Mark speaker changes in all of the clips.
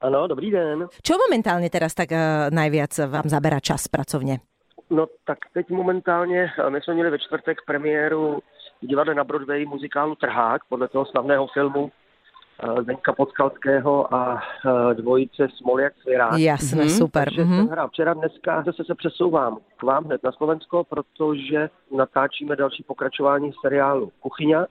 Speaker 1: Ano, dobrý den.
Speaker 2: Čo momentálne teraz tak uh, najviac vám zabera čas pracovne?
Speaker 1: No tak teď momentálně, eh, my jsme měli ve čtvrtek premiéru v divadle na Broadway muzikálu Trhák podle toho slavného filmu eh, Zdenka Podskalského a dvojice Smoljak Svěrák.
Speaker 2: Jasné, mm-hmm. super.
Speaker 1: Takže
Speaker 2: mm-hmm.
Speaker 1: jsem hrál včera, dneska zase se přesouvám k vám hned na Slovensko, protože natáčíme další pokračování seriálu Kuchyňa.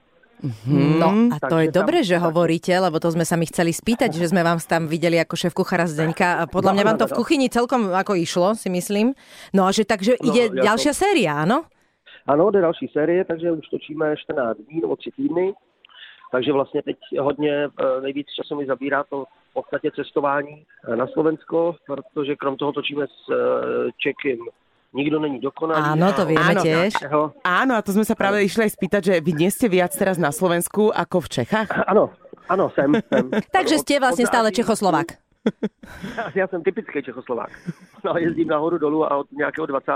Speaker 2: No a to je dobre, že hovoríte, lebo to sme sa mi chceli spýtať, že sme vám tam videli ako šéf kuchára Zdeňka a podľa
Speaker 1: No,
Speaker 2: mňa
Speaker 1: no,
Speaker 2: vám to
Speaker 1: no,
Speaker 2: v
Speaker 1: no.
Speaker 2: kuchyni celkom ako išlo, si myslím. No a že takže
Speaker 1: No,
Speaker 2: ide
Speaker 1: ja
Speaker 2: ďalšia séria, áno?
Speaker 1: Ano, jde další série, takže už točíme 14 dní nebo 3 týdny. Takže vlastně teď hodně eh, nejvíc času mi zabírá to v podstatě cestování eh, na Slovensko, protože krom toho točíme s eh, Nikdo není dokonalý.
Speaker 2: Áno, to vieme
Speaker 3: Áno.
Speaker 2: tiež.
Speaker 3: Áno, a to sme sa práve išli aj spýtať, že vy nie ste viac teraz na Slovensku ako v Čechách?
Speaker 1: Ano, ano, jsem. jsem.
Speaker 2: Takže ste vlastne stále Čechoslovák.
Speaker 1: Já jsem typický Čechoslovák. No, jezdím nahoru dolů a od nějakého 20.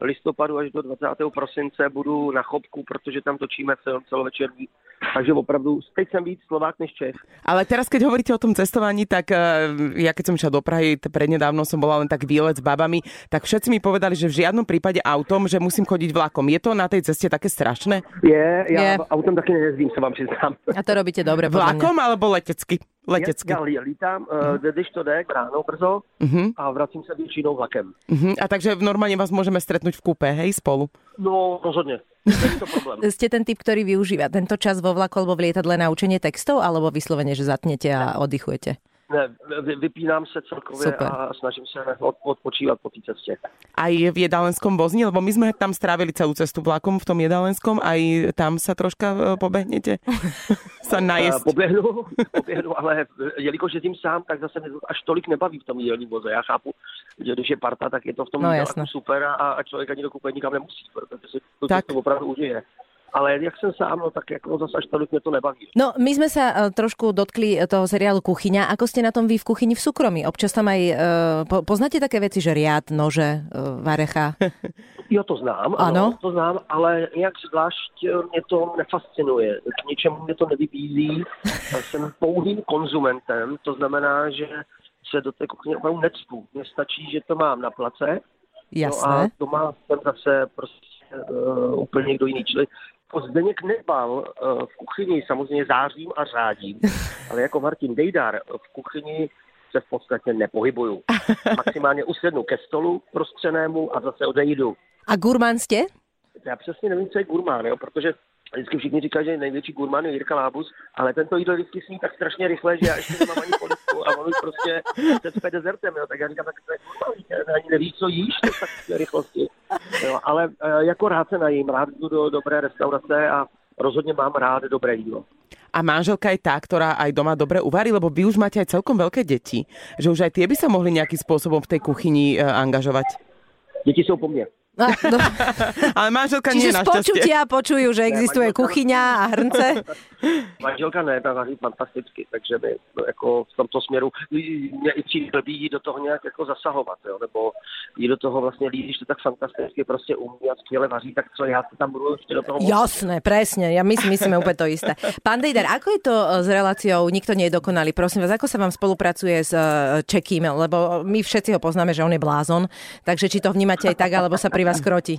Speaker 1: listopadu až do 20. prosince budu na Chopku, protože tam točíme film celovečerní. Takže opravdu, teď jsem víc Slovák než Čech.
Speaker 3: Ale teraz, keď hovoríte o tom cestovaní, tak eh, ja keď som išla do Prahy, prednedávno som bola len tak výlet s babami, tak všetci mi povedali, že v žiadnom prípade autom, že musím chodiť vlakom. Je to na tej ceste také strašné?
Speaker 1: Je, já
Speaker 2: Je.
Speaker 1: autem taky nejezdím, se vám přiznám.
Speaker 2: A to robíte dobre.
Speaker 3: Vlakom alebo letecky? Letecky.
Speaker 1: Já, já lítám, uh, když to jde, ráno brzo
Speaker 3: Mhm,
Speaker 1: a vracím se většinou vlakem.
Speaker 3: mhm. A takže normálne vás môžeme stretnúť v kúpe, hej, spolu.
Speaker 1: No, rozhodně. Není to problém.
Speaker 2: Ste ten typ, ktorý využíva tento čas vo vlaku alebo v lietadle na učenie textov, alebo vyslovene, že zatnete a oddychujete?
Speaker 1: Ne, vy- vypínám se celkově
Speaker 2: Super.
Speaker 1: a snažím se od, odpočívat po té cestě.
Speaker 3: Aj v jedálenskom vozni, lebo my sme tam strávili celú cestu vlakom v tom jedálenskom, aj tam sa troška eh, pobehnete sa
Speaker 1: Uh,
Speaker 3: najesť.
Speaker 1: poběhnu, poběhnu, ale eh, jelikož jezdím sám, tak zase to až tolik nebaví v tom jídelním voze. Já chápu, že když je parta, tak je to v tom
Speaker 2: No,
Speaker 1: super a, a člověk ani do nikam nemusí, protože si tu
Speaker 3: Tak.
Speaker 1: cestu opravdu užije. Ale jak jsem sám, no tak jako zase až tolik to nebaví.
Speaker 2: No, my sme sa e, trošku dotkli toho seriálu Kuchyňa. Ako ste na tom vy v kuchyni v súkromí? Občas tam aj... e, po, poznáte také veci, že riad, nože, e, varecha?
Speaker 1: Jo, to znám,
Speaker 2: Ano.
Speaker 1: ano, to znám, ale nějak zvlášť eh, mě to nefascinuje. K ničemu mě to nevybízí. Jsem pouhým konzumentem, to znamená, že se do té kuchyně opravdu necpu. Mně stačí, že to mám na place, no a
Speaker 2: Jasné.
Speaker 1: doma jsem zase prostě uh, úplně někdo jiný. Čili Zdeněk Nebal uh, v kuchyni samozřejmě zářím a řádím, ale jako Martin Dejdar v kuchyni se v podstatě nepohybuju. Maximálně usednu ke stolu prostřenému a zase odejdu.
Speaker 2: A gurmán ste?
Speaker 1: Já přesně nevím, co je gurmán, jo, protože vždycky všichni říkají, že největší gurmán je Jirka Lábus, ale tento jídlo vždycky sní tak strašně rychle, že já ještě nemám ani polivku a on už prostě se dezertem, jo, tak já říkám, tak to je gurmán, ani nevíš, co jíš, to tak rychlosti. Jo, ale eh, jako rád se najím, rád jdu do dobré restaurace a rozhodně mám rád dobré jídlo.
Speaker 3: A manželka je tá, ktorá aj doma dobre uvarí, lebo vy už máte aj celkom veľké deti, že už aj tie by sa mohli nejakým spôsobom v tej kuchyni e, angažovať.
Speaker 1: Děti jsou po mně.
Speaker 2: A, no,
Speaker 3: Ale manželka nie
Speaker 2: čiže z
Speaker 3: našťastie.
Speaker 2: počutia počujú, že existuje
Speaker 1: manželka-
Speaker 2: kuchyňa a hrnce.
Speaker 1: Manželka ne, ta vaří fantasticky, takže my no, jako v tomto směru mě i přijde blbý jí do toho nějak jako zasahovat, jo, nebo jí do toho vlastně líbí, když to tak fantasticky prostě umí a skvěle vaří, tak co já tam budu ještě do toho
Speaker 2: Jasné, presne. Ja my si myslíme úplne to isté. Pán Dejdar, ako je to e, s reláciou Nikto nie je dokonalý? Prosím vás, ako sa vám spolupracuje s Čekým? Lebo my všetci ho poznáme, že on je blázon. Takže či to vnímate aj tak, alebo sa pri vás kroti?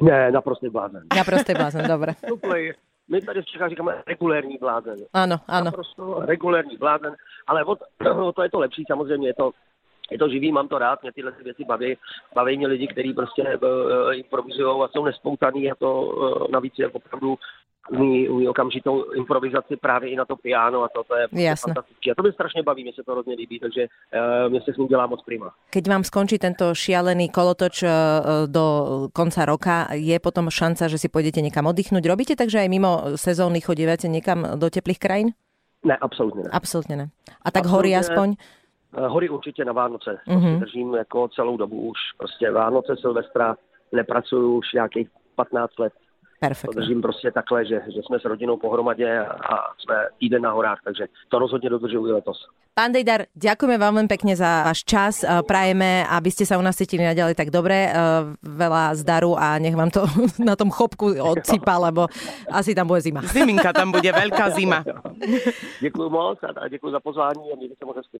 Speaker 1: Ne, naprostý blázen.
Speaker 2: Ja proste blázon, dobre.
Speaker 1: Úplně. My tady v Čechách říkáme regulérní blázen.
Speaker 2: Áno, áno.
Speaker 1: Naprosto regulérní blázen, ale o, o to je to lepší, samozřejmě je to je to živý, mám to rád, mě tyhle ty věci baví. Baví mě lidi, kteří prostě uh, improvizují a jsou nespoutaný a to uh, navíc je opravdu umí, umí okamžitou improvizaci právě i na to piano a to, to je
Speaker 2: Jasné.
Speaker 1: fantastické. A to mě strašně baví, mě se to hrozně líbí, takže uh, mě se s ním dělá moc prima.
Speaker 2: Keď vám skončí tento šialený kolotoč e, do konca roka, je potom šanca, že si pôjdete niekam oddychnúť? Robíte tak, že aj mimo sezóny chodívate niekam do teplých krajín?
Speaker 1: Ne, absolutně ne.
Speaker 2: Absolútne ne. A tak
Speaker 1: Absolútne
Speaker 2: hory
Speaker 1: ne.
Speaker 2: aspoň?
Speaker 1: Eh, Hory určitě na Vánoce.
Speaker 2: Mhm.
Speaker 1: Mm-hmm. držím jako celou dobu už. Prostě Vánoce, Silvestra, nepracuju už nějakých 15 let. To
Speaker 2: Perfektne.
Speaker 1: držím prostě takhle, že, že jsme s rodinou pohromadě a, jsme týden na horách, takže to rozhodně dodržuju i letos.
Speaker 2: Pán Dejdar, ďakujeme veľmi pekne za váš čas. E, Prajeme, aby ste sa u nás cítili naďalej tak dobre. E, Veľa zdaru a nech vám to na tom chopku odsypa, lebo asi tam bude zima.
Speaker 3: Ziminka tam bude, veľká zima.
Speaker 1: Děkuji moc a, děkuji za pozvání a mějte se moc hezky.